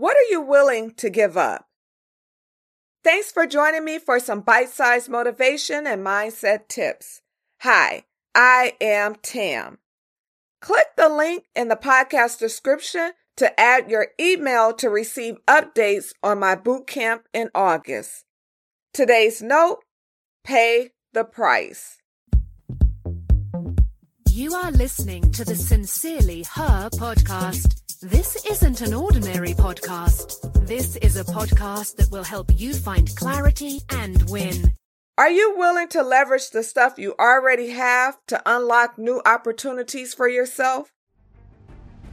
What are you willing to give up? Thanks for joining me for some bite sized motivation and mindset tips. Hi, I am Tam. Click the link in the podcast description to add your email to receive updates on my boot camp in August. Today's note pay the price. You are listening to the Sincerely Her podcast. This isn't an ordinary podcast. This is a podcast that will help you find clarity and win. Are you willing to leverage the stuff you already have to unlock new opportunities for yourself?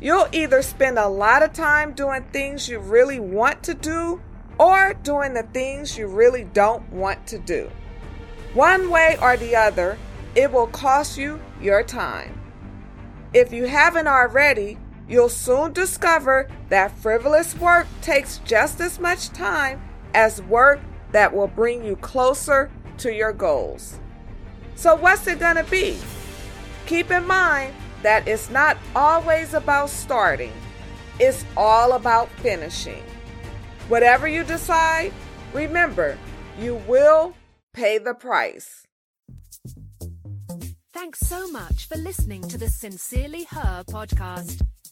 You'll either spend a lot of time doing things you really want to do or doing the things you really don't want to do. One way or the other, it will cost you your time. If you haven't already, you'll soon discover that frivolous work takes just as much time as work that will bring you closer to your goals. So, what's it to be? Keep in mind that it's not always about starting, it's all about finishing. Whatever you decide, remember, you will pay the price. Thanks so much for listening to the Sincerely Her podcast.